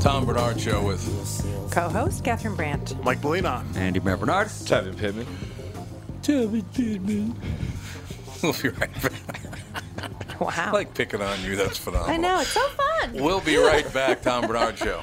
Tom Barnard Show with Co-host Catherine Brandt. Mike Molina. Andy Barnard. Tevin Pittman. Tevin Pittman. We'll be right back. Wow. I like picking on you. That's phenomenal. I know it's so fun. We'll be right back. Tom Barnard Show.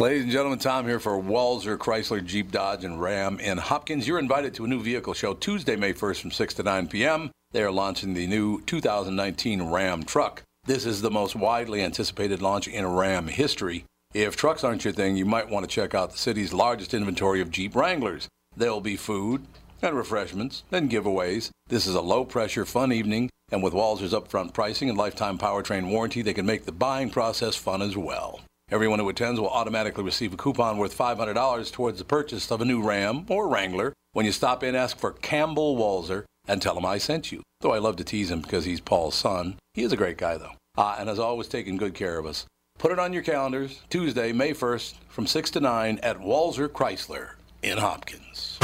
Ladies and gentlemen, Tom here for Walser Chrysler Jeep Dodge and Ram in Hopkins. You're invited to a new vehicle show Tuesday, May 1st from 6 to 9 p.m. They are launching the new 2019 Ram truck. This is the most widely anticipated launch in Ram history. If trucks aren't your thing, you might want to check out the city's largest inventory of Jeep Wranglers. There'll be food and refreshments and giveaways. This is a low pressure, fun evening, and with Walser's upfront pricing and lifetime powertrain warranty, they can make the buying process fun as well. Everyone who attends will automatically receive a coupon worth $500 towards the purchase of a new Ram or Wrangler. When you stop in, ask for Campbell Walser and tell him I sent you. Though I love to tease him because he's Paul's son. He is a great guy, though, uh, and has always taken good care of us. Put it on your calendars, Tuesday, May 1st, from 6 to 9 at Walser Chrysler in Hopkins.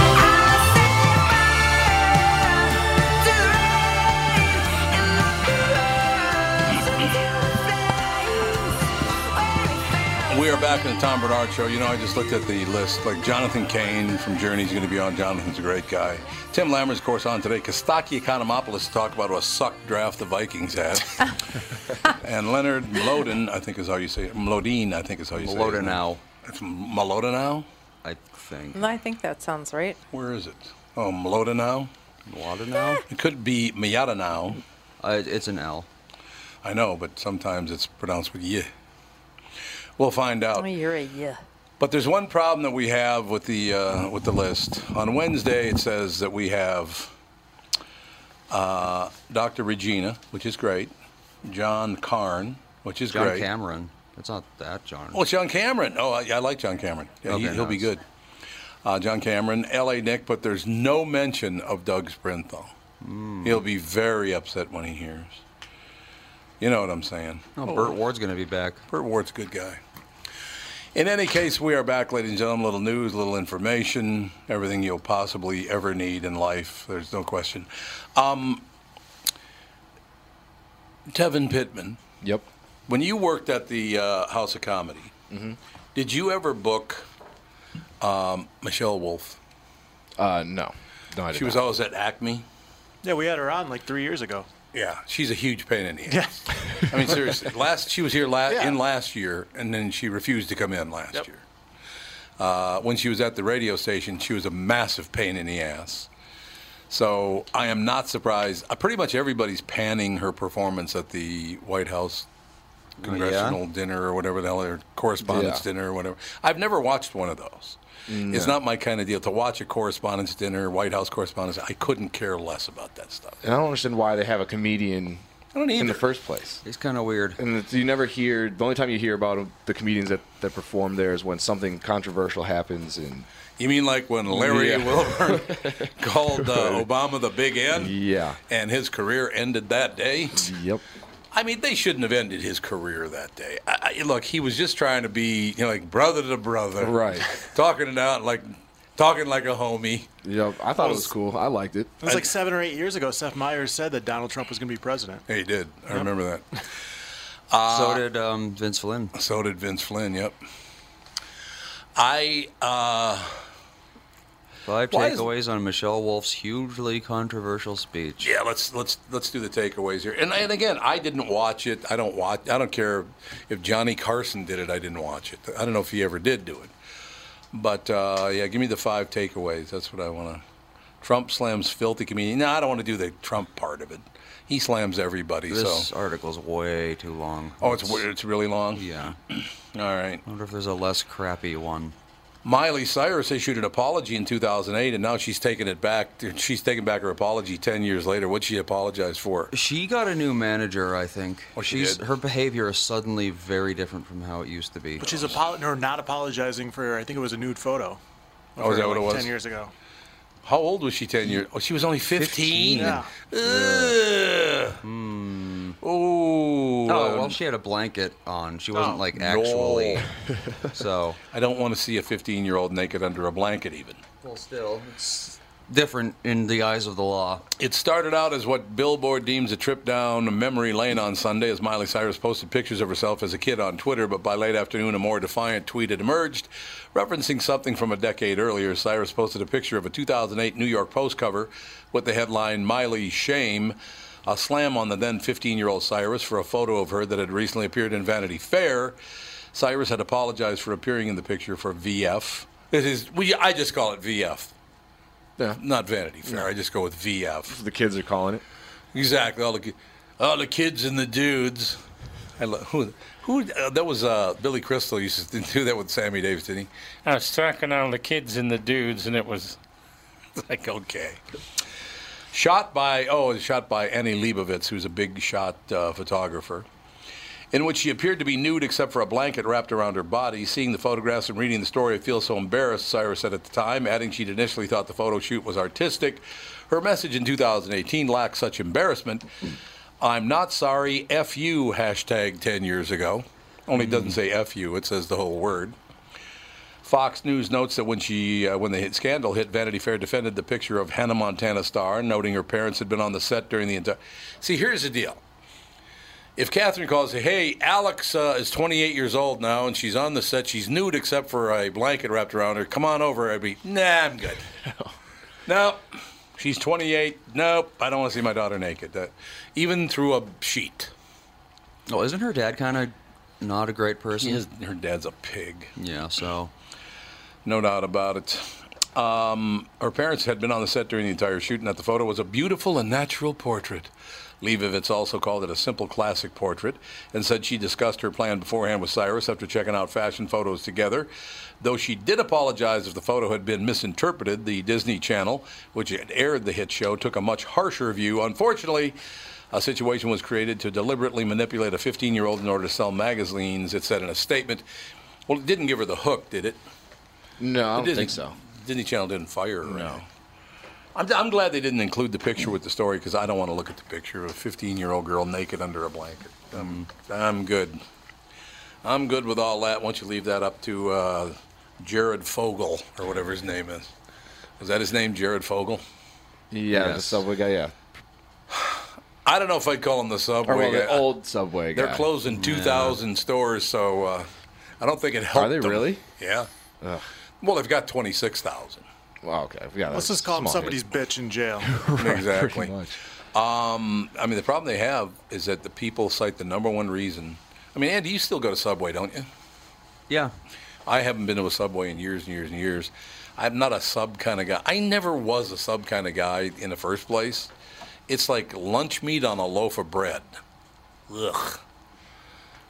We are back in the Tom Barnard Show. You know, I just looked at the list. Like Jonathan Cain from Journey is going to be on. Jonathan's a great guy. Tim Lammer's, of course, on today. Kostaki Economopoulos to talk about what a suck draft the Vikings had. and Leonard Mlodin, I think is how you say it. Mlodin, I think is how you say it. Mlodinow. It's Mlodinow? I think. I think that sounds right. Where is it? Oh, Mlodinow? Mlodinow? It could be Miyadanow. Uh, it's an L. I know, but sometimes it's pronounced with y. We'll find out. Oh, you're a yeah. But there's one problem that we have with the uh, with the list. On Wednesday, it says that we have uh, Dr. Regina, which is great. John Carn, which is John great. John Cameron. It's not that John. Oh, it's John Cameron. Oh, I, I like John Cameron. Yeah, he, Okay, he'll be good. Uh, John Cameron, L.A. Nick, but there's no mention of Doug Sprinthal. Hmm. He'll be very upset when he hears. You know what I'm saying? Oh, Burt Ward's going to be back. Burt Ward's a good guy. In any case, we are back, ladies and gentlemen. Little news, little information, everything you'll possibly ever need in life. There's no question. Um, Tevin Pittman, Yep. When you worked at the uh, House of Comedy, did you ever book um, Michelle Wolf? Uh, no. No, I did She was not. always at Acme. Yeah, we had her on like three years ago. Yeah, she's a huge pain in the ass. I mean, seriously. Last she was here la- Yeah. in last year, and then she refused to come in last Yep. year. Uh, when she was at the radio station, she was a massive pain in the ass. So I am not surprised. Uh, pretty much everybody's panning her performance at the White House congressional dinner or whatever the hell, or correspondence Yeah. dinner or whatever. I've never watched one of those. It's not my kind of deal to watch a correspondence dinner, White House correspondence. I couldn't care less about that stuff. And I don't understand why they have a comedian I don't in the first place. It's kind of weird. And it's, you never hear. The only time you hear about the comedians that, that perform there is when something controversial happens. And You mean like when Larry Yeah. Wilmore called uh, Obama the Big N, yeah, and his career ended that day? yep. I mean, they shouldn't have ended his career that day. I, I, look, he was just trying to be, you know, like brother to brother, Right. Talking it out like, talking like a homie. Yep. I thought it was cool. I liked it. It was like seven or eight years ago. Seth Meyers said that Donald Trump was going to be president. He did. I remember that. so did um, Vince Flynn. So did Vince Flynn. Yep. I uh, Five Why is- takeaways on Michelle Wolf's hugely controversial speech. Yeah, let's let's let's do the takeaways here. And, and again, I didn't watch it. I don't watch. I don't care if Johnny Carson did it. I didn't watch it. I don't know if he ever did do it. But uh, yeah, give me the five takeaways. That's what I want to. Trump slams filthy comedian. No, I don't want to do the Trump part of it. He slams everybody. This so article's way too long. oh, it's it's really long. Yeah. All right. I wonder if there's a less crappy one. Miley Cyrus issued an apology in 2008, and now she's taking it back. She's taking back her apology 10 years later. What'd she apologize for? She got a new manager, I think. Oh, she She's did? her behavior is suddenly very different from how it used to be. But she's apolo- or not apologizing for, I think it was a nude photo. of Oh, is that what it was? 10 years ago. How old was she 10 years? Oh, she was only 15? Yeah. Ugh. Ooh. Oh, um, well, she had a blanket on. She wasn't Oh. like No. actually. so. I don't want to see a 15 year old naked under a blanket, even. Well, still, it's different in the eyes of the law. It started out as what Billboard deems a trip down memory lane on Sunday as Miley Cyrus posted pictures of herself as a kid on Twitter, but by late afternoon, a more defiant tweet had emerged. Referencing something from a decade earlier, Cyrus posted a picture of a 2008 New York Post cover with the headline Miley Shame, a slam on the then 15 year old Cyrus for a photo of her that had recently appeared in Vanity Fair. Cyrus had apologized for appearing in the picture for VF. It is, we, I just call it VF, Yeah. not Vanity Fair. I just go with VF. The kids are calling it. Exactly. All the, all the kids and the dudes. I love, who, who, uh, that was uh, Billy Crystal used to do that with Sammy Davis, didn't he? I was talking all the kids and the dudes, and it was like, okay. Shot by, oh, it was shot by Annie Leibovitz, who's a big shot uh, photographer, in which she appeared to be nude except for a blanket wrapped around her body. Seeing the photographs and reading the story, I feel so embarrassed, Cyrus said at the time, adding she'd initially thought the photo shoot was artistic. Her message in 2018 lacked such embarrassment. I'm not sorry, F you, hashtag 10 years ago. Only doesn't say F you, it says the whole word. Fox News notes that when she, uh, when the hit scandal hit, Vanity Fair defended the picture of Hannah Montana star, noting her parents had been on the set during the entire. See, here's the deal. If Catherine calls, "Hey, Alex uh, is 28 years old now, and she's on the set. She's nude except for a blanket wrapped around her. Come on over." I'd be, "Nah, I'm good." no, she's 28. Nope, I don't want to see my daughter naked, uh, even through a sheet. Oh, isn't her dad kind of not a great person? His, her dad's a pig. Yeah, so. No doubt about it. Um, her parents had been on the set during the entire shoot, and that the photo was a beautiful and natural portrait. Leibovitz also called it a simple classic portrait and said she discussed her plan beforehand with Cyrus after checking out fashion photos together. Though she did apologize if the photo had been misinterpreted, the Disney Channel, which had aired the hit show, took a much harsher view. Unfortunately, a situation was created to deliberately manipulate a 15 year old in order to sell magazines, it said in a statement. Well, it didn't give her the hook, did it? No, I don't Disney, think so. Disney Channel didn't fire her. No. I'm, I'm glad they didn't include the picture with the story because I don't want to look at the picture of a 15 year old girl naked under a blanket. I'm, I'm good. I'm good with all that. Once you leave that up to uh, Jared Fogle or whatever his name is. Was that his name, Jared Fogle? Yeah, the subway guy. Yeah. I don't know if I'd call them the subway. Or well, the guy. old Subway They're closing 2,000 stores, so uh, I don't think it helped. Are they them. really? Yeah. Ugh. Well, they've got 26,000. Well, okay. Yeah, Let's just call him somebody's hit. bitch in jail. exactly. Um, I mean, the problem they have is that the people cite the number one reason. I mean, Andy, you still go to Subway, don't you? Yeah. I haven't been to a Subway in years and years and years. I'm not a sub kind of guy. I never was a sub kind of guy in the first place. It's like lunch meat on a loaf of bread. Ugh.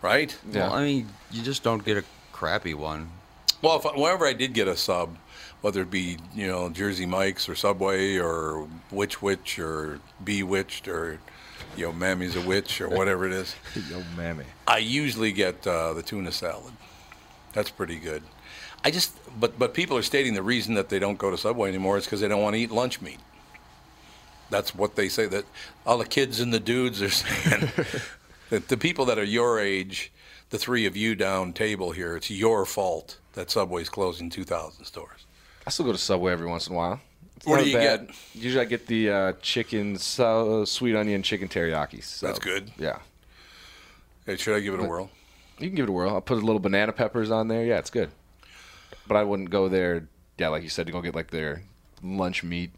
Right? Yeah. Well, I mean, you just don't get a crappy one. Well, if, whenever I did get a sub, whether it be you know Jersey Mike's or Subway or Which Wich or Be Bewitched or you know Mammy's a Witch or whatever it is, Yo, mammy. I usually get uh, the tuna salad. That's pretty good. I just but but people are stating the reason that they don't go to Subway anymore is because they don't want to eat lunch meat. That's what they say. That all the kids and the dudes are saying. that the people that are your age, the three of you down table here, it's your fault that Subway's closing 2,000 stores. I still go to Subway every once in a while. It's What do you bad. get? Usually I get the uh, chicken, so, sweet onion chicken teriyaki. So, That's good. Yeah. Hey, should I give it a whirl? You can give it a whirl. I'll put a little banana peppers on there. Yeah, it's good. But I wouldn't go there, yeah, like you said, to go get like their lunch meat.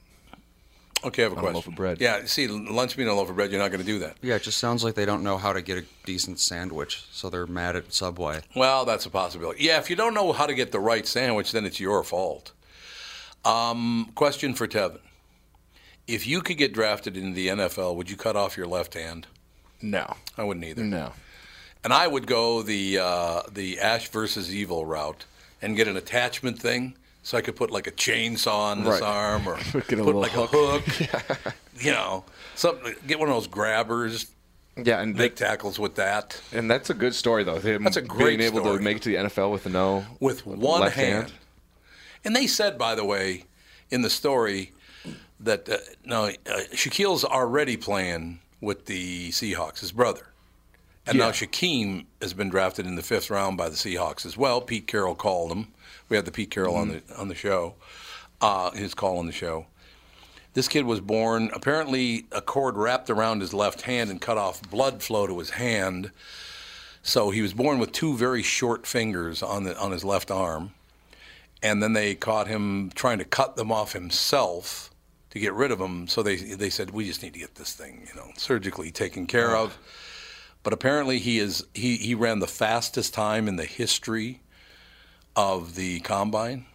Okay, I have a On a question. loaf of bread. Yeah, see, lunch meat on a loaf of bread, you're not going to do that. Yeah, it just sounds like they don't know how to get a decent sandwich, so they're mad at Subway. Well, that's a possibility. Yeah, if you don't know how to get the right sandwich, then it's your fault. Um, question for Tevin: If you could get drafted into the NFL, would you cut off your left hand? No. I wouldn't either. No. And I would go the uh, the Ash versus Evil route and get an attachment thing, so I could put like a chainsaw on this Right. arm or a put little like a hook. You know, something. Get one of those grabbers. Yeah, and Make tackles with that. and that's a good story though. Him That's a great being able story. to make it to the NFL with no with one left hand. And they said, by the way, in the story that uh, no, uh, Shaquille's already playing with the Seahawks, his brother. And now Yeah. Shaquem has been drafted in the fifth round by the Seahawks as well. Pete Carroll called him. We had the Pete Carroll on Mm-hmm. the on the show, uh, his call on the show. This kid was born apparently a cord wrapped around his left hand and cut off blood flow to his hand. So he was born with two very short fingers on the on his left arm, and then they caught him trying to cut them off himself to get rid of them. So they they said we just need to get this thing you know surgically taken care of. But apparently he is he he ran the fastest time in the history of the combine.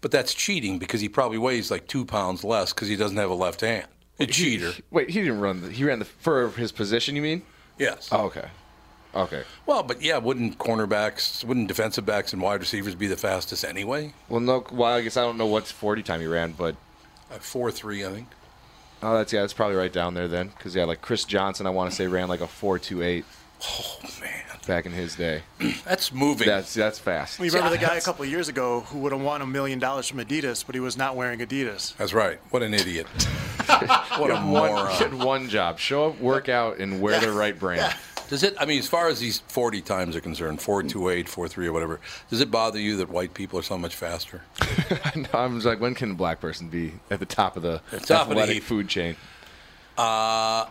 But that's cheating because he probably weighs like two pounds less because he doesn't have a left hand. A cheater. Wait, he didn't run. The, he ran the for his position. You mean? Yes. Oh, okay. Okay. Well, but yeah, wouldn't cornerbacks, wouldn't defensive backs and wide receivers be the fastest anyway? Well, no. Well, I guess I don't know what forty time he ran, but Uh, Four three, I think. oh, that's yeah, that's probably right down there then. Because yeah, like Chris Johnson, I want to say ran like a four two eight Oh man, back in his day. that's moving. That's that's fast. You remember the guy a couple of years ago who would have won a million dollars from Adidas, but he was not wearing Adidas. That's right. What an idiot. what a One, moron. he had one job: show up, work out, and wear the right brand. Does it? I mean, as far as these forty times are concerned, four two eight, four three, or whatever. Does it bother you that white people are so much faster? I'm just like, when can a black person be at the top of the top of the athletic food chain? Uh,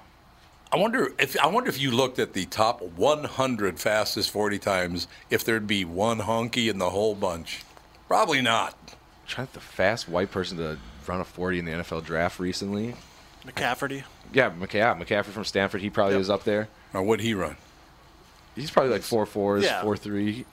I wonder if I wonder if you looked at the top 100 fastest 40 times, if there'd be one honky in the whole bunch. Probably not. Trying the fast white person to run a 40 in the NFL draft recently. McCafferty. Yeah, McCa- yeah, McCaffrey from Stanford. He probably Yep. was up there. Or would he run? He's probably like four fours, Yeah. four three.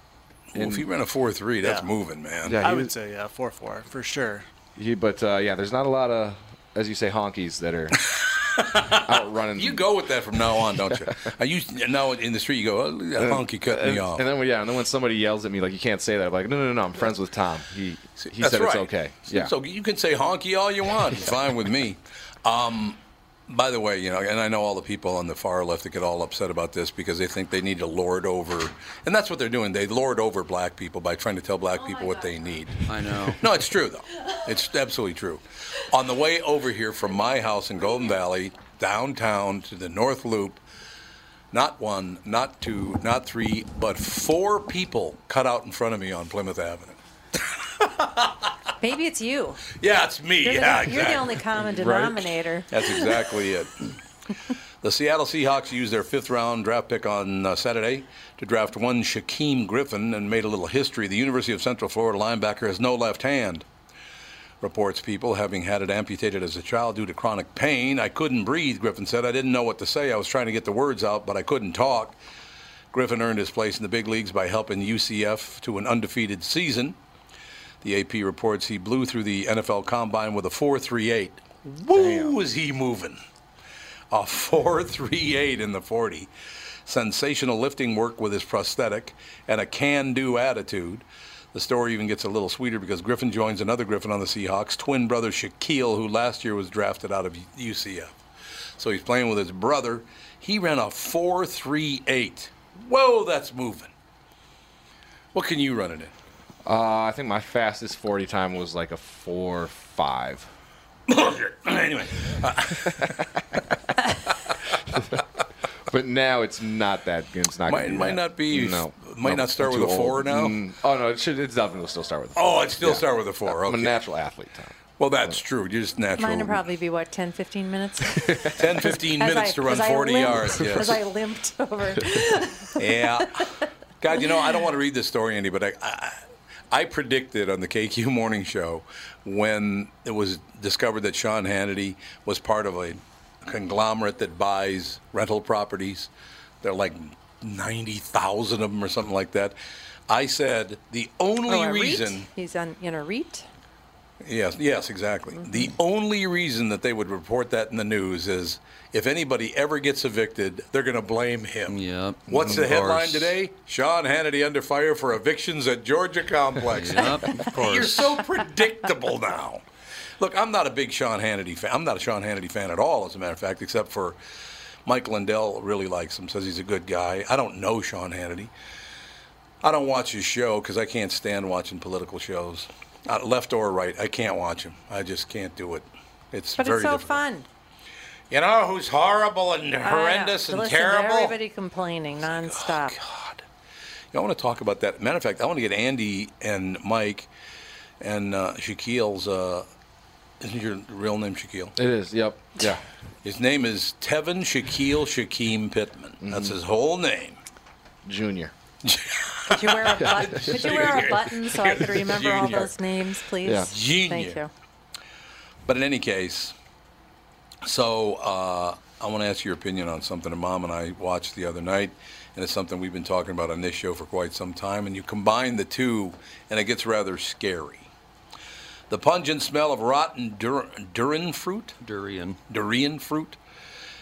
Well, if he ran a four three, that's Yeah. moving, man. Yeah, I would was- say yeah, four four for sure. He, but uh, yeah, there's not a lot of, as you say, honkies that are out running. You go with that from now on, don't you? I used now in the street. You go, oh, look at that honky cut and, me off. and then when- yeah, and then when somebody yells at me like you can't say that, I'm like, no, no, no, no I'm friends with Tom. He he That's said right. it's okay. Yeah. So you can say honky all you want. It's fine with me. Um, by the way, you know, and I know all the people on the far left that get all upset about this because they think they need to lord over, and that's what they're doing. They lord over black people by trying to tell black oh people what they need. I know. No, it's true though. It's absolutely true. On the way over here from my house in Golden Valley downtown to the North Loop, not one, not two, not three, but four people cut out in front of me on Plymouth Avenue. Maybe it's you. Yeah, it's me. You're, yeah, the, you're the only common denominator. That's exactly it. The Seattle Seahawks used their fifth round draft pick on uh, Saturday to draft one Shaquem Griffin and made a little history. The University of Central Florida linebacker has no left hand. Reports people having had it amputated as a child due to chronic pain. I couldn't breathe, Griffin said. I didn't know what to say. I was trying to get the words out, but I couldn't talk. Griffin earned his place in the big leagues by helping UCF to an undefeated season. The AP reports he blew through the NFL combine with a 4.38. Woo, was he moving? A 4.38 in the 40. Sensational lifting work with his prosthetic and a can do attitude. The story even gets a little sweeter because Griffin joins another Griffin on the Seahawks, twin brother Shaquille, who last year was drafted out of UCF. So he's playing with his brother. He ran a 4.38. Whoa, that's moving. What can you run it in? Uh, I think my fastest 40 time was like a 4 5. anyway, But now it's not that good. It's not might, might that. not be. No. Might No, not start I'm with a four old. now. Mm, oh, no, it should. It's definitely will still start with a four. Oh, it still Yeah. start with a four. I'm a natural athlete, Tom. Well, that's true. You're just natural. Mine would probably be what 10, 15 minutes. 10, 15 minutes I- to run 40 limped- yards. Yes. As I limped over. Yeah. God, you know, I don't want to read this story, Andy, but I, I, I predicted on the KQ Morning Show when it was discovered that Sean Hannity was part of a conglomerate that buys rental properties. They're like 90,000 of them or something like that. I said the only Oh, reason. REIT? He's on in a REIT. Yes, yes, exactly. Mm-hmm. The only reason that they would report that in the news is if anybody ever gets evicted, they're going to blame him. Yep. What's the Of headline today? Sean Hannity under fire for evictions at Georgia Complex. Yep, of course. You're so predictable now. Look, I'm not a big Sean Hannity fan. I'm not a Sean Hannity fan at all, as a matter of fact, except for Mike Lindell really likes him, says he's a good guy. I don't know Sean Hannity. I don't watch his show because I can't stand watching political shows, uh, left or right. I can't watch him. I just can't do it. It's But very it's so difficult. fun. You know who's horrible and horrendous To and listen to terrible? everybody complaining nonstop. God. You know, I want to talk about that. Matter of fact, I want to get Andy and Mike and uh, Shaquille's. Uh, isn't your real name Shaquille? It is. Yep. Yeah. His name is Tevin Shaquille Shaquem Pittman. That's Mm-hmm. his whole name. Junior. Could you wear a button? Could you wear a button so I could remember all those names, please? Yeah. Junior. Thank you. But in any case, so uh, I want to ask your opinion on something that Mom and I watched the other night, and it's something we've been talking about on this show for quite some time. And you combine the two, and it gets rather scary. The pungent smell of rotten dur- durian fruit, Durian. durian fruit,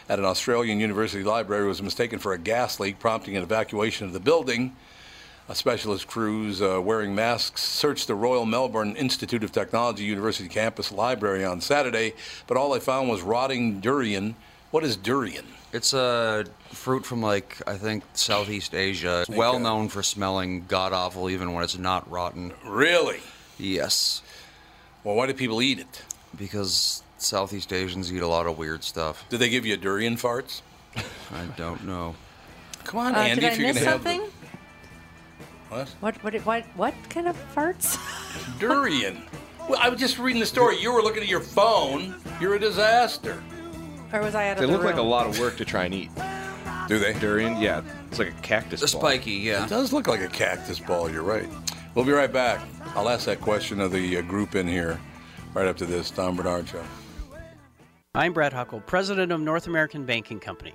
at an Australian university library was mistaken for a gas leak, prompting an evacuation of the building. A specialist crews uh, wearing masks searched the Royal Melbourne Institute of Technology University campus library on Saturday, but all they found was rotting durian. What is durian? It's a fruit from like I think Southeast Asia. It's well known for smelling god awful even when it's not rotten. Really? Yes, Well, why do people eat it? because Southeast Asians eat a lot of weird stuff. Do they give you durian farts? I don't know. Come on, Uh, Andy, did I if you're miss going to have something? the what What, what, what, what kind of farts? durian. Well, I was just reading the story. You were looking at your phone. You're a disaster. or was I out of They the look like a lot of work to try and eat. Do they? Durian, yeah, it's like a cactus. The ball. spiky, yeah. It does look like a cactus ball. You're right. We'll be right back. I'll ask that question of the uh, group in here right after this. Don Barnard Show. I'm Brad Huckle, president of North American Banking Company.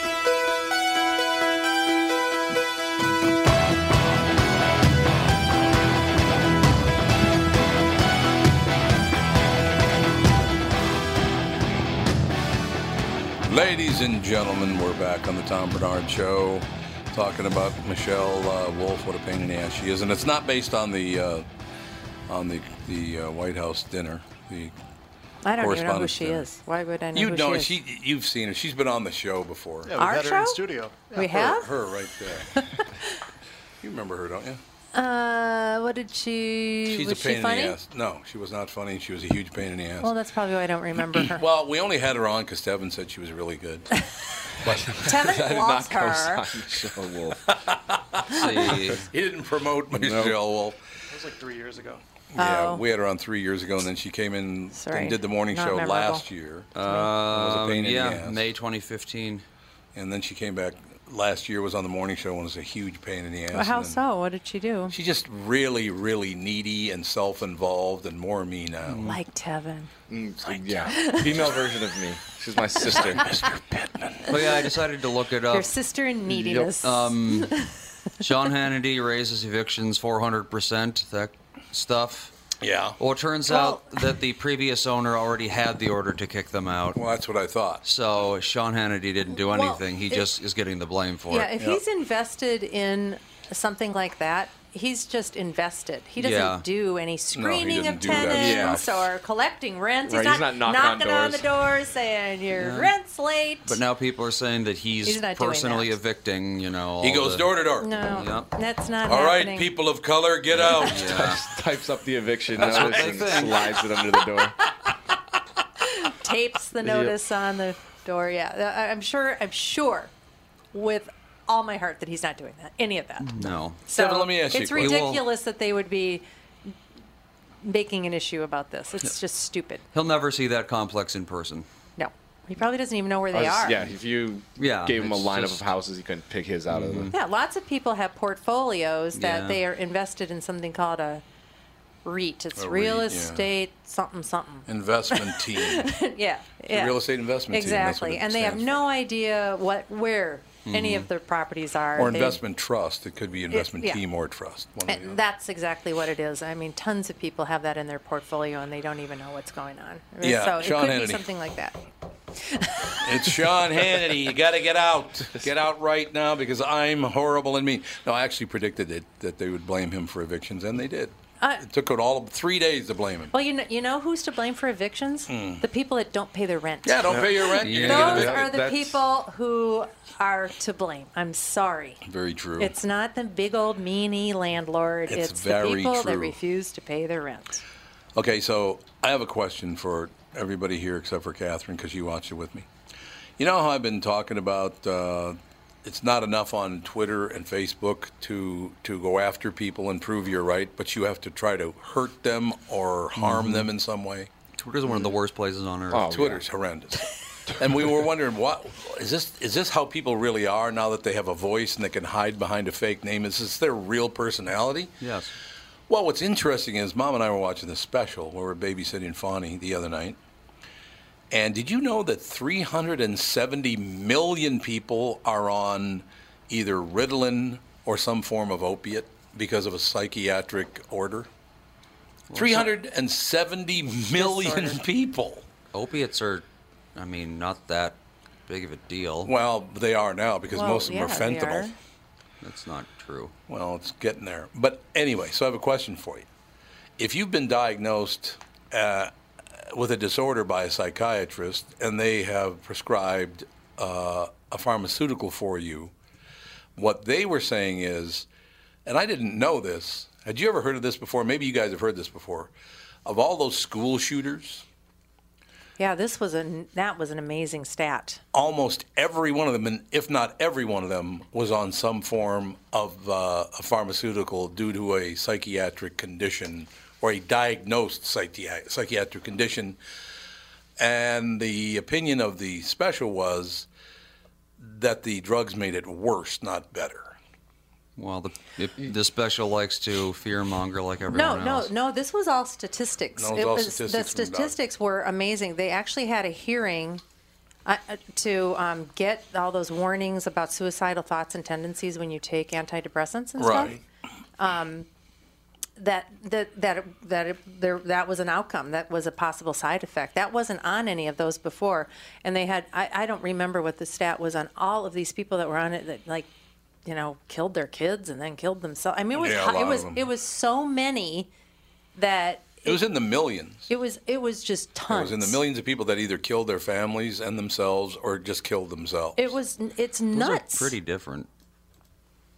Ladies and gentlemen, we're back on the Tom Barnard Show, talking about Michelle uh, Wolf. What a pain in the ass she is, and it's not based on the uh, on the the uh, White House dinner. The I don't even know who she dinner. is. Why would I know You who know she is? she. You've seen her. She's been on the show before. Yeah, we've Our had her in show? studio. we her, have? her right there. you remember her, don't you? Uh, what did she? She's was a pain she funny? in the ass. No, she was not funny. She was a huge pain in the ass. Well, that's probably why I don't remember her. Well, we only had her on because Tevin said she was really good. But Tevin I did loves not her. co-sign Michelle Wolf. He didn't promote Michelle Wolf. That was like three years ago. Yeah, Oh. we had her on three years ago, and then she came in Sorry, and did the morning not show memorable. last year. was a um, pain in the yeah, ass. May 2015. And then she came back last year, was on the morning show, and was a huge pain in the ass. Well, how so? What did she do? She's just really, really needy and self-involved and more me now. Like Tevin. Mm, so, yeah, female version of me. She's my sister. Mr. Pittman. But yeah, I decided to look it up. Your sister in neediness. Um, Sean Hannity raises evictions 400%, that stuff. Yeah. Well, it turns Well- out that the previous owner already had the order to kick them out. Well, that's what I thought. So Sean Hannity didn't do Well, anything. he it- just is getting the blame for yeah, it. Yeah, if he's invested in something like that, he's just invested. He doesn't Yeah. do any screening doesn't of tenants stuff. or collecting rent. Right, he's, he's not, not knocking on on the doors. doors saying your rent's late. But now people are saying that he's, He's personally that. evicting, you know. He goes the- door to door. no, Yep. that's not All right, happening. people of color, get out. Yeah. Types up the eviction notice and think. slides it under the door. tapes the notice on the door. Yeah, I'm sure. I'm sure, with all my heart, that he's not doing that. Any of that. No. So Stephen, let me ask you It's question. ridiculous that they would be making an issue about this. It's just stupid. He'll never see that complex in person. No, he probably doesn't even know where they was- are. Yeah, if you Yeah, gave him a lineup just- of houses, he couldn't pick his out of them. Mm-hmm. Yeah, lots of people have portfolios that Yeah. they are invested in something called a REIT. It's A real REIT, yeah. estate something something. Investment team. yeah, yeah. real estate investment team, Exactly, and they have stands no idea what where any mm-hmm. of their properties are. or They- investment trust. It could be investment yeah. team or trust. One or the And that's exactly what it is. I mean, tons of people have that in their portfolio and they don't even know what's going on. Yeah, so it Sean could Hannity. be something like that. It's Sean Hannity. You got to get out. Get out right now because I'm horrible and mean. No, I actually predicted it, that they would blame him for evictions, and they did. Uh, it took it all three days to blame him. Well, you know, you know who's to blame for evictions? The people that don't pay their rent. Hmm. Yeah, don't pay your rent. You're Yeah. Those get are the That's- people who are to blame. I'm sorry. Very true. It's not the big old meanie landlord. It's It's, very the people that refuse to pay their rent. Okay, so I have a question for everybody here except for Catherine because you watched it with me. You know how I've been talking about uh, it's not enough on Twitter and Facebook to to go after people and prove you're right, but you have to try to hurt them or harm mm-hmm. them in some way. Twitter's one of the worst places on earth. Oh, Twitter's horrendous. and we were wondering what is this is this how people really are now that they have a voice and they can hide behind a fake name? Is this their real personality? Yes. Well, what's interesting is Mom and I were watching this special where we're babysitting Fawny the other night. And did you know that 370 million people are on either Ritalin or some form of opiate because of a psychiatric order? 370 million Disorder. people. Opiates are, I mean, not that big of a deal. Well, they are now because Well, most of them yeah, are fentanyl. are. That's not true. Well, it's getting there. But anyway, so I have a question for you. If you've been diagnosed uh, with a disorder by a psychiatrist and they have prescribed uh, a pharmaceutical for you, what they were saying is, and I didn't know this. Had you ever heard of this before? Maybe you guys have heard this before. Of all those school shooters, Yeah, this was a that was an amazing stat. almost every one of them, and if not every one of them, was on some form of uh, a pharmaceutical due to a psychiatric condition or a diagnosed psychi- psychiatric condition. And the opinion of the special was that the drugs made it worse, not better. Well, the if the special likes to fear monger like everyone no, else. no. No, no. This was all statistics. No, it was all statistics the from doc- statistics were amazing. They actually had a hearing uh, uh, to um, get all those warnings about suicidal thoughts and tendencies when you take antidepressants and stuff. Right. That that that that there that was an outcome. That was a possible side effect. That wasn't on any of those before. And they had I, I don't remember what the stat was on all of these people that were on it that like you know killed their kids and then killed themselves. I mean it was Yeah, a lot it was it was so many that It was in the millions. It was it was just tons It was in the millions of people that either killed their families and themselves or just killed themselves. It was it's Those nuts. are pretty different.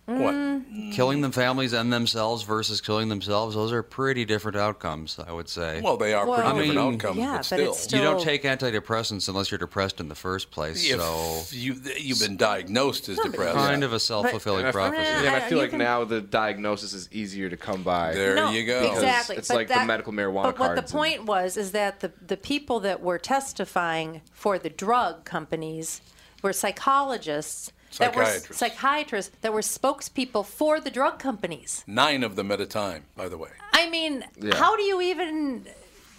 What? Mm. Killing them families and themselves versus killing themselves, those are pretty different outcomes, I would say. Well, they are Well, pretty I different mean, outcomes, yeah, but but still. it's still- you don't take antidepressants unless you're depressed in the first place. if so you you've been diagnosed as depressed, kind of a self-fulfilling I prophecy. Yeah, Yeah, and I- I feel you like can- now the diagnosis is easier to come by. there no, you go. Exactly. It's but like the medical marijuana But what the cards and- point was is that the the people that were testifying for the drug companies were psychologists. That were Psychiatrists. psychiatrists that were spokespeople for the drug companies. Nine of them at a time, by the way. I mean, Yeah. how do you even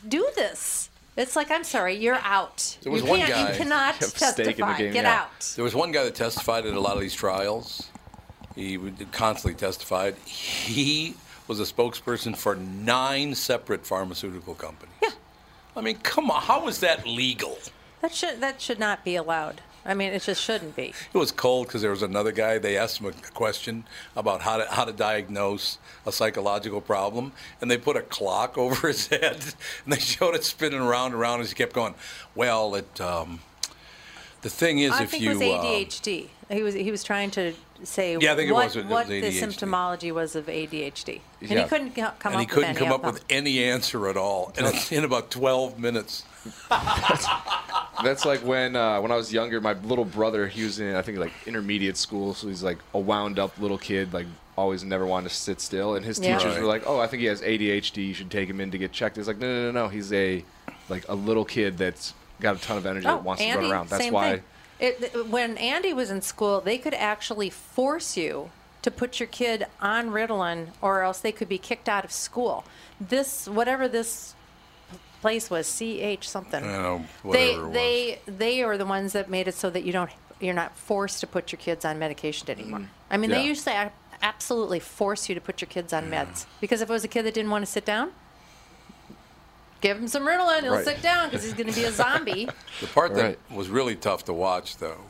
do this? It's like, I'm sorry, you're out. There was you one can't, guy- you cannot Have stake in the testify. game, Get yeah. out. There was one guy that testified at a lot of these trials. He constantly testified. He was a spokesperson for nine separate pharmaceutical companies. Yeah. I mean, come on, how is that legal? That should that should not be allowed. I mean, it just shouldn't be. It was cold because there was another guy. They asked him a question about how to how to diagnose a psychological problem, and they put a clock over his head, and they showed it spinning around and around as he kept going. Well, it. Um, the thing is, I if think you it was uh, ADHD. he was he was trying to say Yeah, I think it what, was- it was what the symptomology was of ADHD, and Yeah. he couldn't co- come and up he couldn't with come up with any answer at all, and in about twelve minutes. That's like when uh, when I was younger, my little brother, he was in I think like intermediate school, so he's like a wound up little kid, like always never wanted to sit still. And his Yeah. teachers Right. were like, "Oh, I think he has ADHD. You should take him in to get checked." It's like, no, no, no, no. He's a like a little kid that's got a ton of energy Oh, that wants Andy, to run around. That's same why. thing. It, when Andy was in school, they could actually force you to put your kid on Ritalin, or else they could be kicked out of school. This, whatever this place was, CH something. I don't know, they whatever it was. they they are the ones that made it so that you don't you're not forced to put your kids on medication anymore. Mm. I mean, Yeah. they used to absolutely force you to put your kids on meds because if it was a kid that didn't want to sit down. Give him some Ritalin, he'll Right. sit down because he's going to be a zombie. The part Right. that was really tough to watch, though,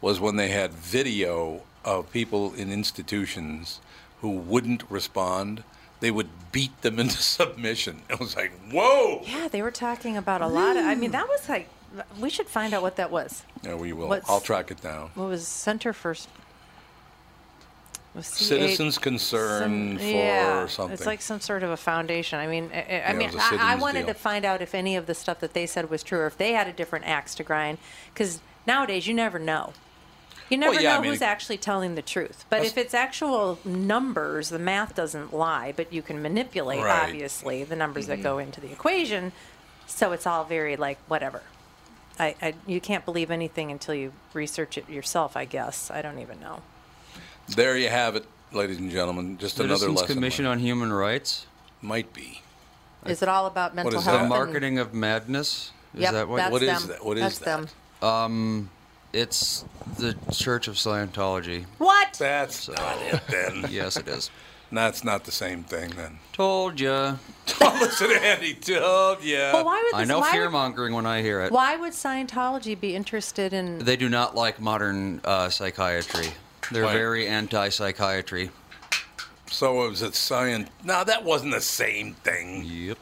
was when they had video of people in institutions who wouldn't respond. They would beat them into submission. It was like, whoa! Yeah, they were talking about a lot of. I mean, that was like. We should find out what that was. Yeah, we will. What's- I'll track it down. What was Center for? was Citizens Concern some- for yeah, something. It's like some sort of a foundation. I mean, I, I it mean, I, I wanted deal. to find out if any of the stuff that they said was true, or if they had a different axe to grind. Because nowadays, you never know. You never yeah, I know mean, who's it- actually telling the truth. But if it's actual numbers, the math doesn't lie, but you can manipulate, Right. obviously, the numbers that mm-hmm. go into the equation. So it's all very like whatever. I, I you can't believe anything until you research it yourself. I guess I don't even know. there you have it, ladies and gentlemen. Just another Citizens lesson. Commission on Human Rights. Might be. Is it all about mental is health? that? The marketing of madness. Is Yep, that what? that's What is them. that? What is that's that? them. Um, It's the Church of Scientology. What? That's not it then. Yes, it is. That's not the same thing then. Told ya. Listen, Andy told ya. Well, why would I know fear mongering when I hear it. why would Scientology be interested in? They do not like modern uh, psychiatry. They're Right. very anti-psychiatry. So it was a science. No, that wasn't the same thing. Yep.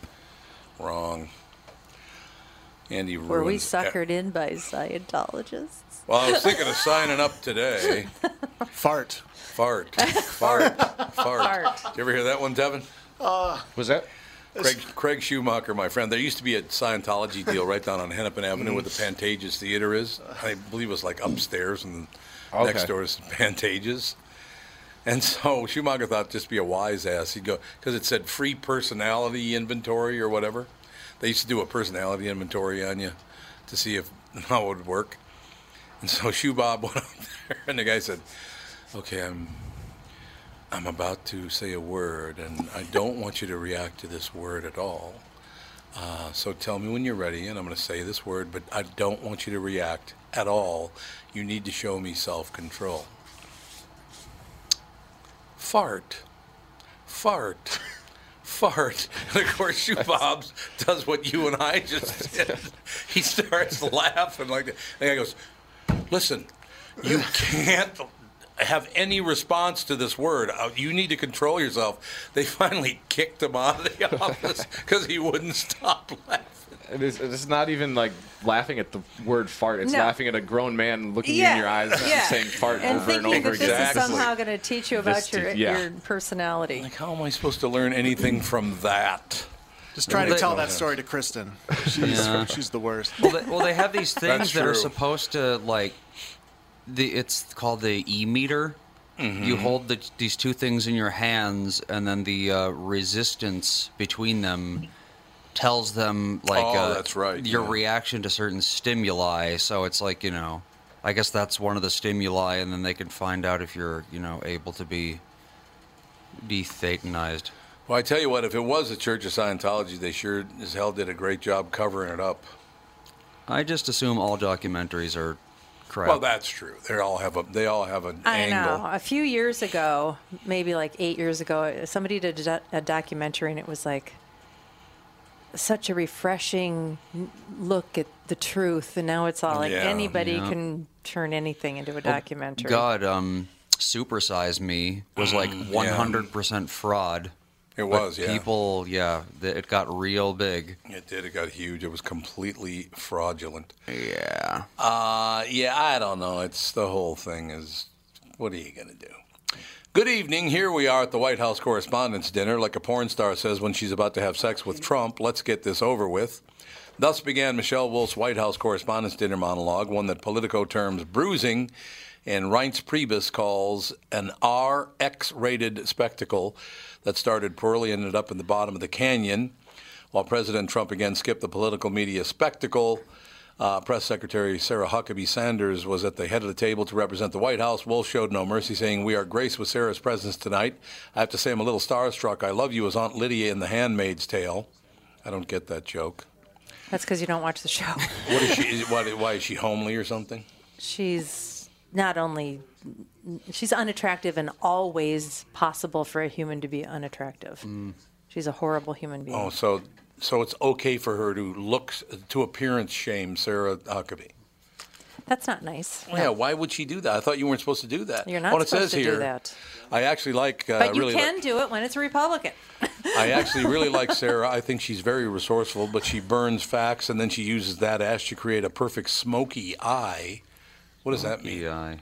Wrong. Andy Were we ruins- suckered in by Scientologists? Well, I was thinking of signing up today. Fart. Fart. Fart. Fart. Fart. Did you ever hear that one, Devin? Uh, was that? Craig, Craig Schumacher, my friend. There used to be a Scientology deal right down on Hennepin Avenue where the mm. Pantages Theater is. I believe it was like upstairs and next Okay. door is Pantages. And so Schumacher thought just be a wise ass. He'd go because it said free personality inventory or whatever. They used to do a personality inventory on you to see if how it would work. And so Shoe Bob went up there, and the guy said, "Okay, I'm I'm about to say a word, and I don't want you to react to this word at all. Uh, so tell me when you're ready, and I'm going to say this word, but I don't want you to react at all. You need to show me self-control. Fart, fart." Fart. And of course, Shoe Bobs does what you and I just did. He starts laughing like that. The guy goes, Listen, you can't have any response to this word. Uh, You need to control yourself. They finally kicked him out of the office because he wouldn't stop laughing. It is, it's not even like laughing at the word fart. It's No. laughing at a grown man looking you Yeah, in your eyes and yeah. saying fart And over and thinking over that this again. is somehow going to teach you about This your, te- yeah. your personality. Like, how am I supposed to learn anything from that? Just trying to tell that story to Kristen. She's, Yeah. she's the worst. Well, they, well, they have these things that are supposed to like. The it's called the e meter. Mm-hmm. You hold the, these two things in your hands, and then the uh, resistance between them tells them like Oh, uh, that's right, your yeah. reaction to certain stimuli. So it's like you know, I guess that's one of the stimuli, and then they can find out if you're you know able to be dethatanized. Well, I tell you what, if it was the Church of Scientology, they sure as hell did a great job covering it up. I just assume all documentaries are crap. Well, that's true. They all have a they all have an I angle. know. A few years ago, maybe like eight years ago, somebody did a doc- a documentary, and it was like such a refreshing look at the truth. And now it's all like Yeah. anybody Yeah. can turn anything into a documentary. God, um, Supersize Me was like Mm, 100% fraud. It was, yeah. People, yeah, th- it got real big. It did. It got huge. It was completely fraudulent. Yeah. Uh, yeah, I don't know. It's the whole thing is, what are you going to do? Good evening. Here we are at the White House Correspondents' Dinner, like a porn star says when she's about to have sex with Trump. Let's get this over with. Thus began Michelle Wolf's White House Correspondents' Dinner monologue, one that Politico terms bruising and Reince Priebus calls an RX rated spectacle that started poorly and ended up in the bottom of the canyon. While President Trump again skipped the political media spectacle, uh, Press Secretary Sarah Huckabee Sanders was at the head of the table to represent the White House. Wolf showed no mercy, saying, We are graced with Sarah's presence tonight. I have to say, I'm a little starstruck. I love you as Aunt Lydia in The Handmaid's Tale. I don't get that joke. That's because you don't watch the show. What is she? What, why is she homely or something? she's not only she's unattractive in all ways possible for a human to be unattractive. She's a horrible human being. Oh, so so it's okay for her to look to appearance shame Sarah Huckabee. That's not nice. Well, yeah, why would she do that? I thought you weren't supposed to do that. You're not well, it supposed says to do here, that. I actually like. Uh, But you really can like- do it when it's a Republican. I actually really like Sarah. I think she's very resourceful, but she burns facts and then she uses that ash to create a perfect smoky eye. What does that mean? Yeah.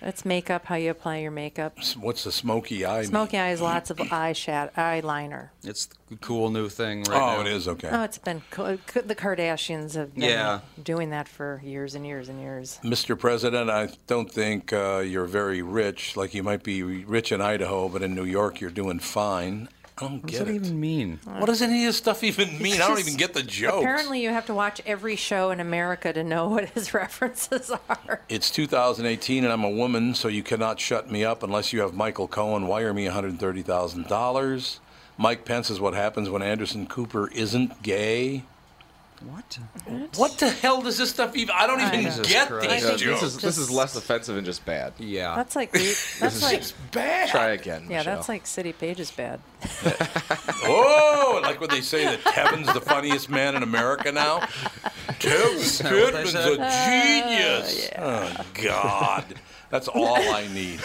It's makeup, how you apply your makeup. What's the smoky eye? mean? Smoky eyes, lots of eye shat, eyeliner. It's the cool new thing right now. Oh, it is okay. Oh, it's been co- co- the Kardashians have been Yeah. doing that for years and years and years. Mr. President, I don't think uh, you're very rich. Like you might be rich in Idaho, but in New York you're doing fine. I don't What get does that it. even mean? What does any of this stuff even mean? I don't even get the joke. Apparently, you have to watch every show in America to know what his references are. It's 2018 and I'm a woman, so you cannot shut me up unless you have Michael Cohen wire me $130,000. Mike Pence is what happens when Anderson Cooper isn't gay. What? What the hell does this stuff even? I don't even Jesus get Christ. these Yeah, jokes. this is this is less offensive and just bad. Yeah. That's like re- that's like bad. Try again. yeah, Michelle. that's like City Pages bad. Oh, like when they say that Kevin's the funniest man in America now. Kevin that what they Pittman's a genius. Uh, oh God. That's all I need.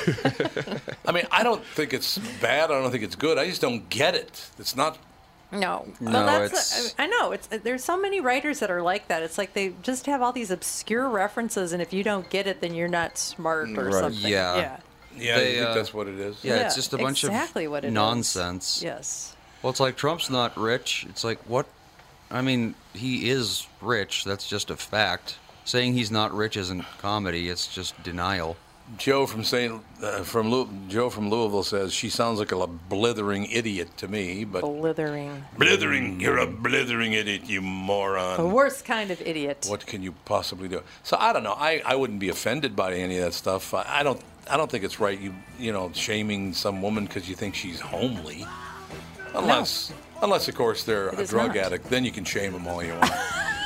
I mean, I don't think it's bad. I don't think it's good. I just don't get it. It's not. No, No, well, that's it's- I know it's there's so many writers that are like that. It's like they just have all these obscure references, and if you don't get it, then you're not smart or Right. something. Yeah. yeah, Yeah, They, I think uh, that's what it is. Yeah, it's just a bunch exactly of what it is. nonsense. Yes. Well, it's like Trump's not rich. It's like what? I mean, he is rich. That's just a fact. Saying he's not rich isn't comedy. It's just denial. Joe from Saint uh, from Lou- Joe from Louisville says she sounds like a blithering idiot to me, but Blithering. blithering, you're a blithering idiot, you moron. The worst kind of idiot. What can you possibly do? So I don't know. I, I wouldn't be offended by any of that stuff. I, I don't I don't think it's right. You you know shaming some woman because you think she's homely, unless unless of course they're It a drug not. addict. Then you can shame them all you want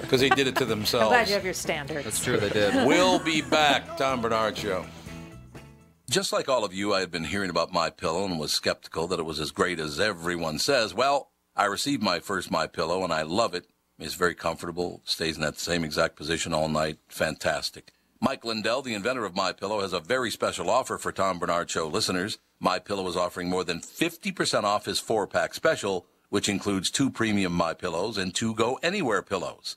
because they did it to I'm themselves. glad you have your standards. That's true. They did. We'll be back. Tom Barnard Show. Just like all of you, I had been hearing about My Pillow and was skeptical that it was as great as everyone says. Well, I received my first My Pillow and I love it. It's very comfortable, stays in that same exact position all night. Fantastic. Mike Lindell, the inventor of My Pillow, has a very special offer for Tom Barnard Show listeners. My Pillow is offering more than 50% off his four-pack special, which includes two premium My Pillows and two Go Anywhere pillows.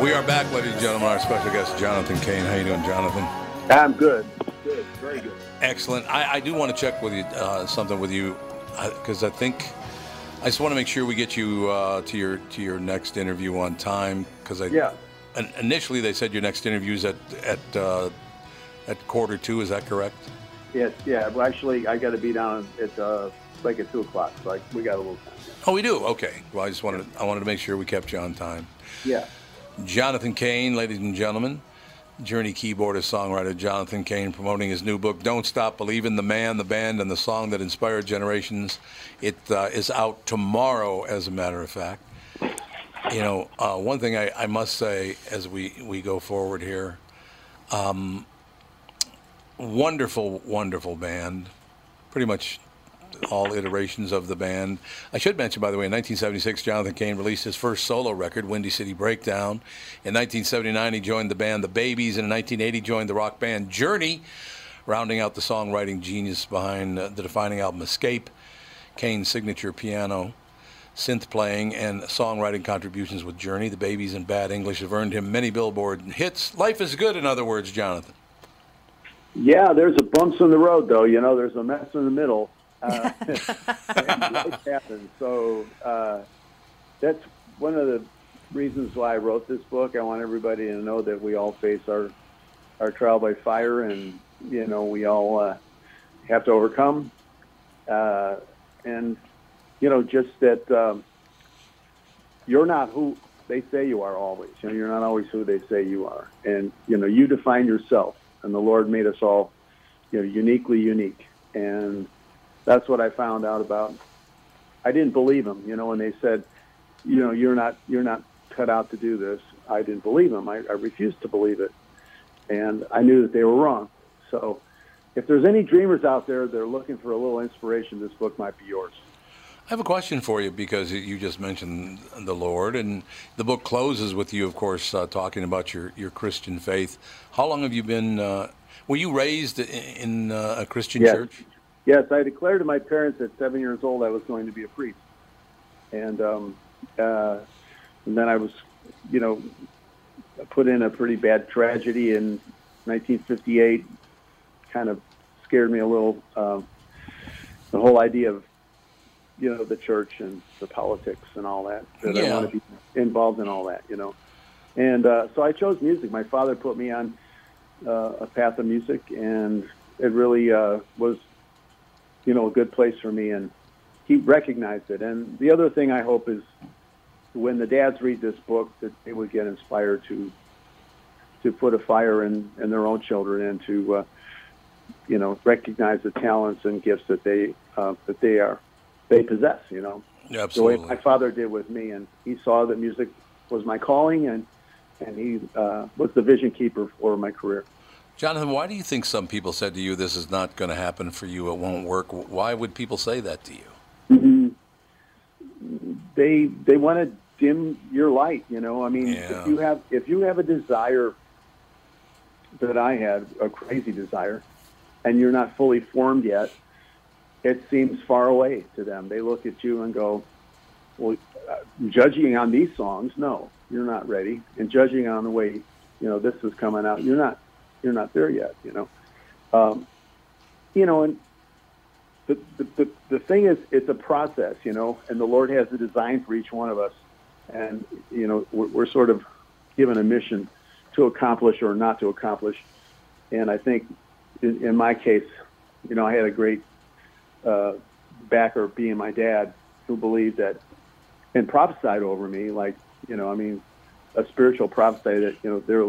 We are back, ladies and gentlemen. Our special guest, Jonathan Cain. How you doing, Jonathan? I'm good. Good. Very good. Excellent. I, I do want to check with you uh, something with you because I think I just want to make sure we get you uh, to your to your next interview on time because I Yeah. in- initially they said your next interview is at at uh, at quarter two. Is that correct? Yes. Yeah. Well, actually, I got to be down at uh, like at two o'clock, so I, we got a little time. Oh, we do. Okay. Well, I just wanted I wanted to make sure we kept you on time. Yeah. Jonathan Cain, ladies and gentlemen. Journey keyboardist, songwriter Jonathan Cain promoting his new book, Don't Stop Believing, the man, the band, and the song that inspired generations. It uh, is out tomorrow, as a matter of fact. You know, uh, one thing I, I must say as we, we go forward here um, wonderful, wonderful band. Pretty much all iterations of the band. I should mention, by the way, in 1976, Jonathan Cain released his first solo record, Windy City Breakdown. In 1979, he joined the band The Babys, and in 1980, joined the rock band Journey, rounding out the songwriting genius behind uh, the defining album Escape. Cain's signature piano, synth playing, and songwriting contributions with Journey, The Babys, and Bad English have earned him many Billboard hits. Life is good, in other words, Jonathan. Yeah. There's a bumps in the road, though. You know, there's a mess in the middle. Uh, life happens. So uh, that's one of the reasons why I wrote this book. I want everybody to know that we all face our our trial by fire, and you know, we all uh, have to overcome. Uh, and you know, just that um, you're not who they say you are always. You know, you're not always who they say you are, and you know, you define yourself. And the Lord made us all, you know, uniquely unique, and that's what I found out about. I didn't believe them, you know, when they said, you know, you're not you're not cut out to do this. I didn't believe them. I, I refused to believe it, and I knew that they were wrong. So, if there's any dreamers out there that are looking for a little inspiration, this book might be yours. I have a question for you because you just mentioned the Lord, and the book closes with you, of course, uh, talking about your, your Christian faith. How long have you been? Uh, were you raised in uh, a Christian yes. church? Yes, I declared to my parents at seven years old I was going to be a priest, and um, uh, and then I was, you know, put in a pretty bad tragedy in 1958. Kind of scared me a little. Um, the whole idea of you know the church and the politics and all that that Yeah. I want to be involved in all that you know and uh, so I chose music my father put me on uh, a path of music and it really uh, was you know a good place for me and he recognized it and the other thing I hope is when the dads read this book that they would get inspired to to put a fire in, in their own children and to uh, you know recognize the talents and gifts that they uh, that they are they possess. You know, the way my father did with me, and he saw that music was my calling, and and he uh, was the vision keeper for my career. Jonathan, why do you think some people said to you, "This is not going to happen for you. It won't work"? Why would people say that to you? Mhm. They they want to dim your light. You know, I mean, Yeah. if you have if you have a desire that I had, a crazy desire, and you're not fully formed yet, it seems far away to them. They look at you and go, "Well, uh, judging on these songs, no, you're not ready." And judging on the way, you know, this is coming out, you're not you're not there yet. You know, um, you know, and the, the, the, the thing is, it's a process, you know, and the Lord has a design for each one of us. And, you know, we're, we're sort of given a mission to accomplish or not to accomplish. And I think in, in my case, you know, I had a great uh, backer being my dad who believed that and prophesied over me, like, you know, I mean, a spiritual prophecy that, you know, there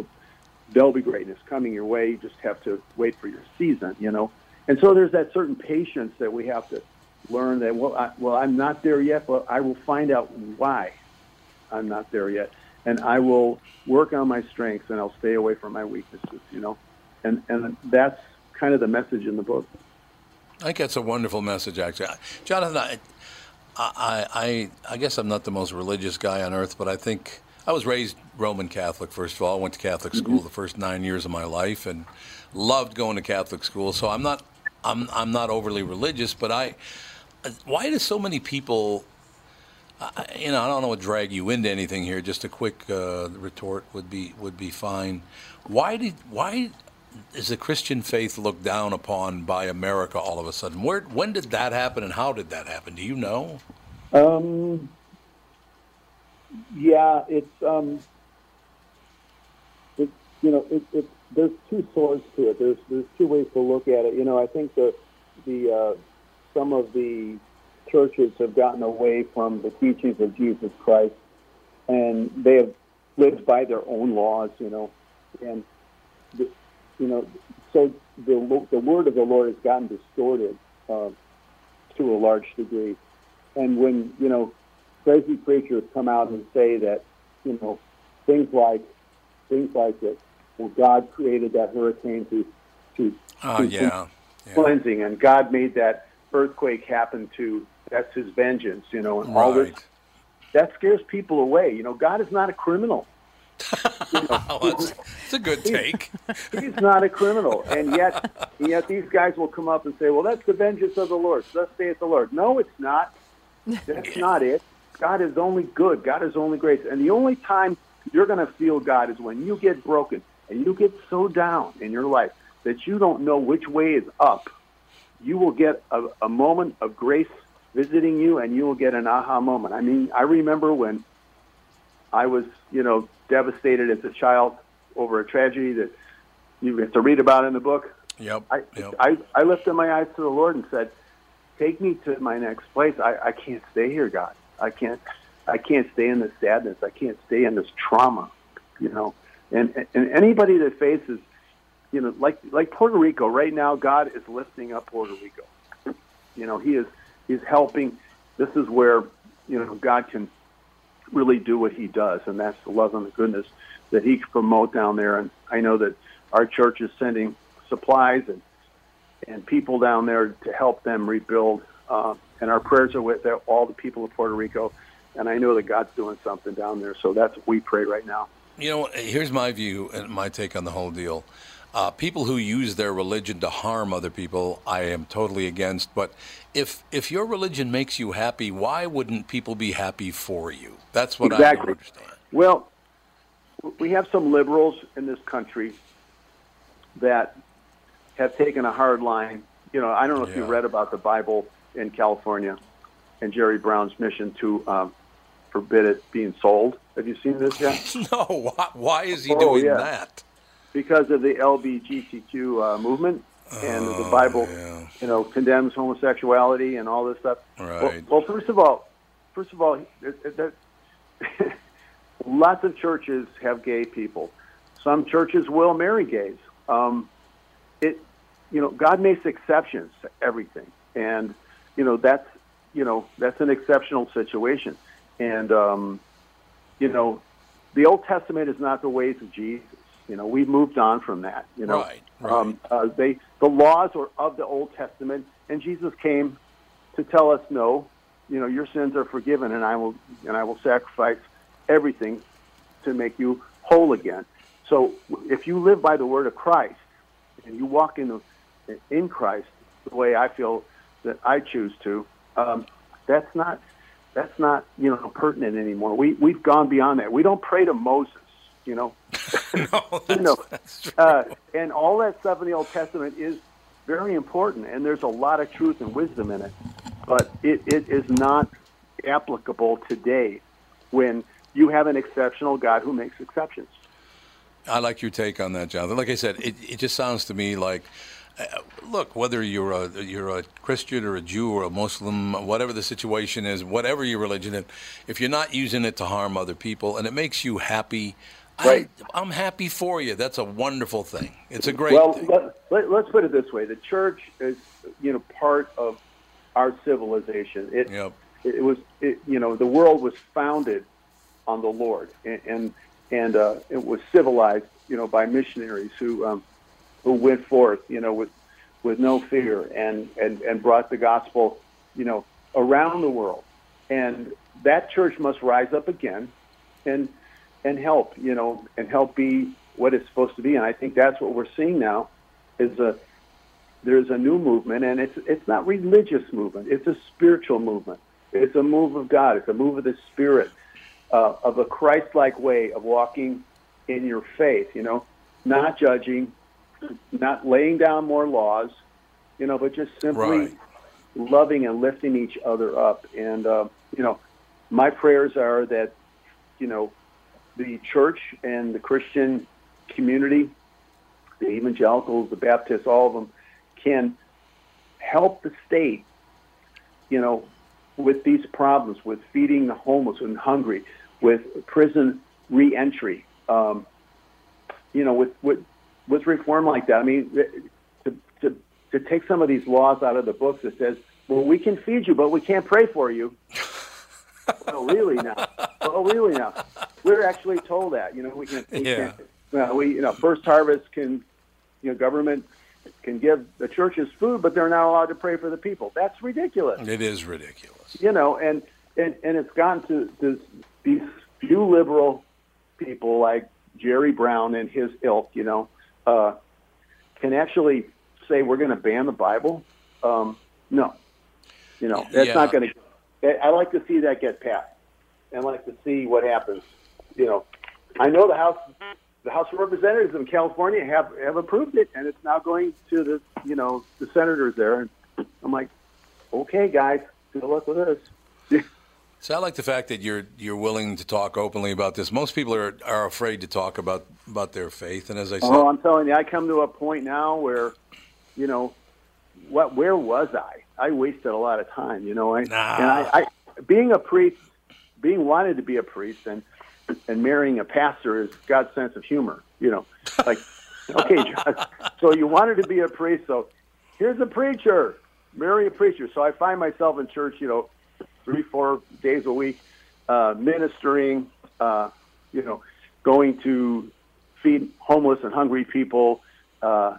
there'll be greatness coming your way. You just have to wait for your season, you know. And so there's that certain patience that we have to learn that, well, I, well, I'm not there yet, but I will find out why I'm not there yet. And I will work on my strengths and I'll stay away from my weaknesses, you know. And, and that's kind of the message in the book. I think that's a wonderful message, actually. Jonathan, I, I, I, I guess I'm not the most religious guy on earth, but I think I was raised Roman Catholic, first of all. I went to Catholic school the first nine years of my life and loved going to Catholic school. So I'm not, I'm, I'm not overly religious, but I, why do so many people, I, you know, I don't know what drag you into anything here. Just a quick uh, retort would be would be fine. Why did why is the Christian faith looked down upon by America all of a sudden? Where when did that happen, and how did that happen? Do you know? Um, yeah, it's um, it you know it, it there's two swords to it. There's there's two ways to look at it. You know, I think the the uh, some of the churches have gotten away from the teachings of Jesus Christ, and they have lived by their own laws. You know, and the, you know, so the the word of the Lord has gotten distorted uh, to a large degree. And when you know crazy preachers come out and say that you know things like things like that, well, God created that hurricane to to, Oh to yeah, cleansing, and God made that earthquake happen to that's His vengeance, you know, and all this that scares people away. You know, God is not a criminal. Oh, that's, that's a good take. He's not a criminal, and yet, and yet these guys will come up and say, "Well, that's the vengeance of the Lord." Thus saith the Lord. No, it's not. That's not it. God is only good. God is only grace, and the only time you're going to feel God is when you get broken and you get so down in your life that you don't know which way is up. You will get a, a moment of grace visiting you, and you will get an aha moment. I mean, I remember when I was, you know, devastated as a child over a tragedy that you have to read about in the book. Yep. I, yep. I, I lifted my eyes to the Lord and said, "Take me to my next place. I, I can't stay here, God. I can't, I can't stay in this sadness. I can't stay in this trauma, you know." And and anybody that faces, you know, like like Puerto Rico right now, God is lifting up Puerto Rico. You know, He is He's helping. This is where you know God can really do what he does, and that's the love and the goodness that he can promote down there. And I know that our church is sending supplies and and people down there to help them rebuild. Uh, and our prayers are with all the people of Puerto Rico. And I know that God's doing something down there. So that's what we pray right now. You know, here's my view and my take on the whole deal. Uh, people who use their religion to harm other people, I am totally against. But if if your religion makes you happy, why wouldn't people be happy for you? That's what exactly. I don't understand. Well, we have some liberals in this country that have taken a hard line. You know, I don't know if you read about the Bible in California and Jerry Brown's mission to um, forbid it being sold. Have you seen this yet? no. Why, why is he Oh, doing yeah. that? Because of the LBGTQ uh, movement and the Oh, Bible, you know, condemns homosexuality and all this stuff. Right. Well, well first of all, first of all, it, lots of churches have gay people. Some churches will marry gays. Um, it, you know, God makes exceptions to everything, and you know that's you know that's an exceptional situation, and um, you know, the Old Testament is not the ways of Jesus. You know, we've moved on from that. You know, Right, right. Um, uh, they the laws are of the Old Testament, and Jesus came to tell us, no, you know, your sins are forgiven, and I will and I will sacrifice everything to make you whole again. So, if you live by the word of Christ and you walk in the in Christ the way I feel that I choose to, um, that's not that's not you know pertinent anymore. We we've gone beyond that. We don't pray to Moses, you know. you know, uh, and all that stuff in the Old Testament is very important, and there's a lot of truth and wisdom in it. But it, it is not applicable today when you have an exceptional God who makes exceptions. I like your take on that, Jonathan. Like I said, it, it just sounds to me like, look, whether you're a you're a Christian or a Jew or a Muslim, whatever the situation is, whatever your religion is, if you're not using it to harm other people and it makes you happy, Right. I, I'm happy for you. That's a wonderful thing. It's a great well, thing. let, let, let's put it this way: the church is, you know, part of our civilization. It, Yep. it was, it, you know, the world was founded on the Lord, and and, and uh, it was civilized, you know, by missionaries who um, who went forth, you know, with with no fear and and and brought the gospel, you know, around the world, and that church must rise up again, and and help, you know, and help be what it's supposed to be. And I think that's what we're seeing now is a there's a new movement, and it's it's not religious movement. It's a spiritual movement. It's a move of God. It's a move of the Spirit, uh, of a Christ-like way of walking in your faith. You know, not judging, not laying down more laws, you know, but just simply Right. loving and lifting each other up. And uh, you know, my prayers are that you know the church and the Christian community, the evangelicals, the Baptists, all of them, can help the state, you know, with these problems, with feeding the homeless and hungry, with prison reentry, um, you know, with, with with reform like that. I mean, to, to to take some of these laws out of the books that says, well, we can feed you, but we can't pray for you. oh, really now? Oh, really now? We're actually told that. You know, we can. We Yeah. Can't, well, we you know, First Harvest can, you know, government can give the churches food, but they're not allowed to pray for the people. That's ridiculous. It is ridiculous. You know, and and and it's gone to this, these few liberal people like Jerry Brown and his ilk. You know, uh, can actually say we're going to ban the Bible. Um, no, you know that's Yeah. not going to. I like to see that get passed, and like to see what happens. You know, I know the House, the House of Representatives in California have have approved it, and it's now going to the you know the senators there. And I'm like, okay, guys, good luck with this. So I like the fact that you're you're willing to talk openly about this. Most people are are afraid to talk about about their faith, and as I said, Oh, I'm telling you, I come to a point now where, you know, what where was I? I wasted a lot of time, you know. I, Nah. And I, I, being a priest, being wanted to be a priest, and and marrying a pastor is God's sense of humor, you know. Like, okay, John, so you wanted to be a priest, so here's a preacher, marry a preacher. So I find myself in church, you know, three, four days a week, uh, ministering, uh, you know, going to feed homeless and hungry people. Uh,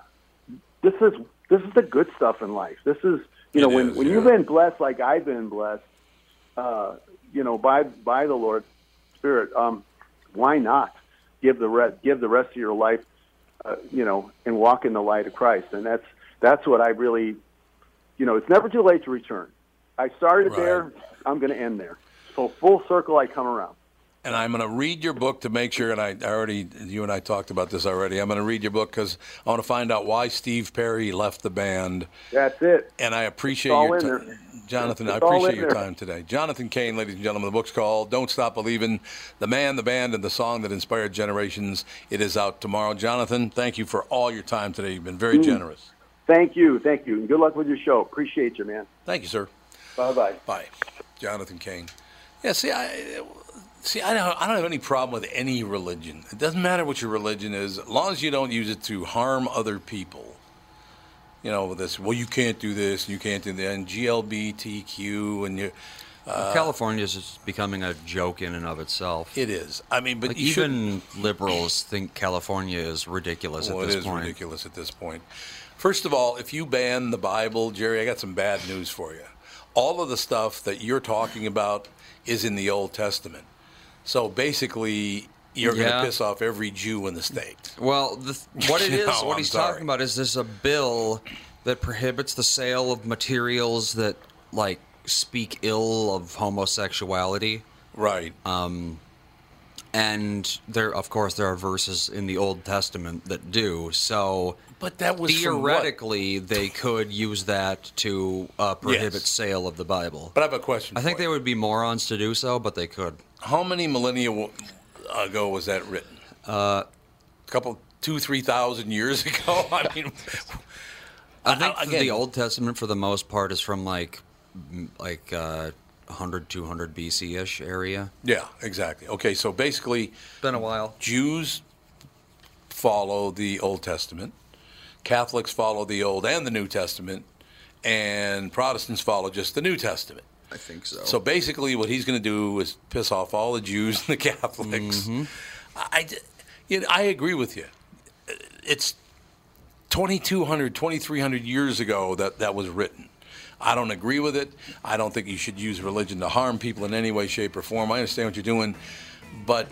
this is this is the good stuff in life. This is you know It when is, when yeah. you've been blessed like I've been blessed, uh, you know by by the Lord Spirit. Um, why not give the rest give the rest of your life, uh, you know, and walk in the light of Christ? And that's that's what I really, you know, it's never too late to return. I started Right. there. I'm going to end there. So full circle, I come around. And I'm going to read your book to make sure, and I I already, you and I talked about this already. I'm going to read your book because I want to find out why Steve Perry left the band. That's it. And I appreciate your time. Jonathan, It's I appreciate your time today. Jonathan Cain, ladies and gentlemen, the book's called Don't Stop Believing The Man, the Band, and the Song That Inspired Generations. It is out tomorrow. Jonathan, thank you for all your time today. You've been very Mm. generous. Thank you, thank you, and good luck with your show. Appreciate you, man. Thank you, sir. Bye bye. Bye. Jonathan Cain. Yeah, see, I see. I don't. I don't have any problem with any religion. It doesn't matter what your religion is, as long as you don't use it to harm other people. You know, this. Well, you can't do this. You can't do that. And GLBTQ and you. Uh, California is just becoming a joke in and of itself. It is. I mean, but Like, you even liberals think California is ridiculous Well, at it this is point. ridiculous at this point. First of all, if you ban the Bible, Jerry, I got some bad news for you. All of the stuff that you're talking about is in the Old Testament. So basically, you're going to piss off every Jew in the state. Well, the, what it is, know, what I'm he's sorry. talking about is this a bill that prohibits the sale of materials that like speak ill of homosexuality. Right. Um, and there, of course, there are verses in the Old Testament that do. So, But that was theoretically they could use that to uh, prohibit Yes. sale of the Bible. But I have a question. I think they would be morons to do so, but they could. How many millennia ago was that written? Uh, a couple, two, three thousand years ago. I mean, I think Uh, again- the Old Testament, for the most part, is from like like uh, 100, 200 BC ish area. yeah, exactly. Okay, so basically, been a while. Jews follow the Old Testament, Catholics follow the Old and the New Testament, and Protestants follow just the New Testament. I think so. So basically, what he's going to do is piss off all the Jews and the Catholics. Mm-hmm. I, you know, I agree with you. It's 2,200, 2,300 years ago that that was written. I don't agree with it. I don't think you should use religion to harm people in any way, shape, or form. I understand what you're doing, but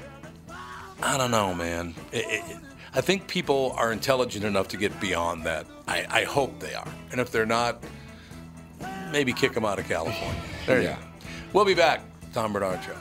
I don't know, man. It, it, I think people are intelligent enough to get beyond that. I, I hope they are. And if they're not, maybe kick them out of California. There you go. We'll be back. Tom Barnard Show.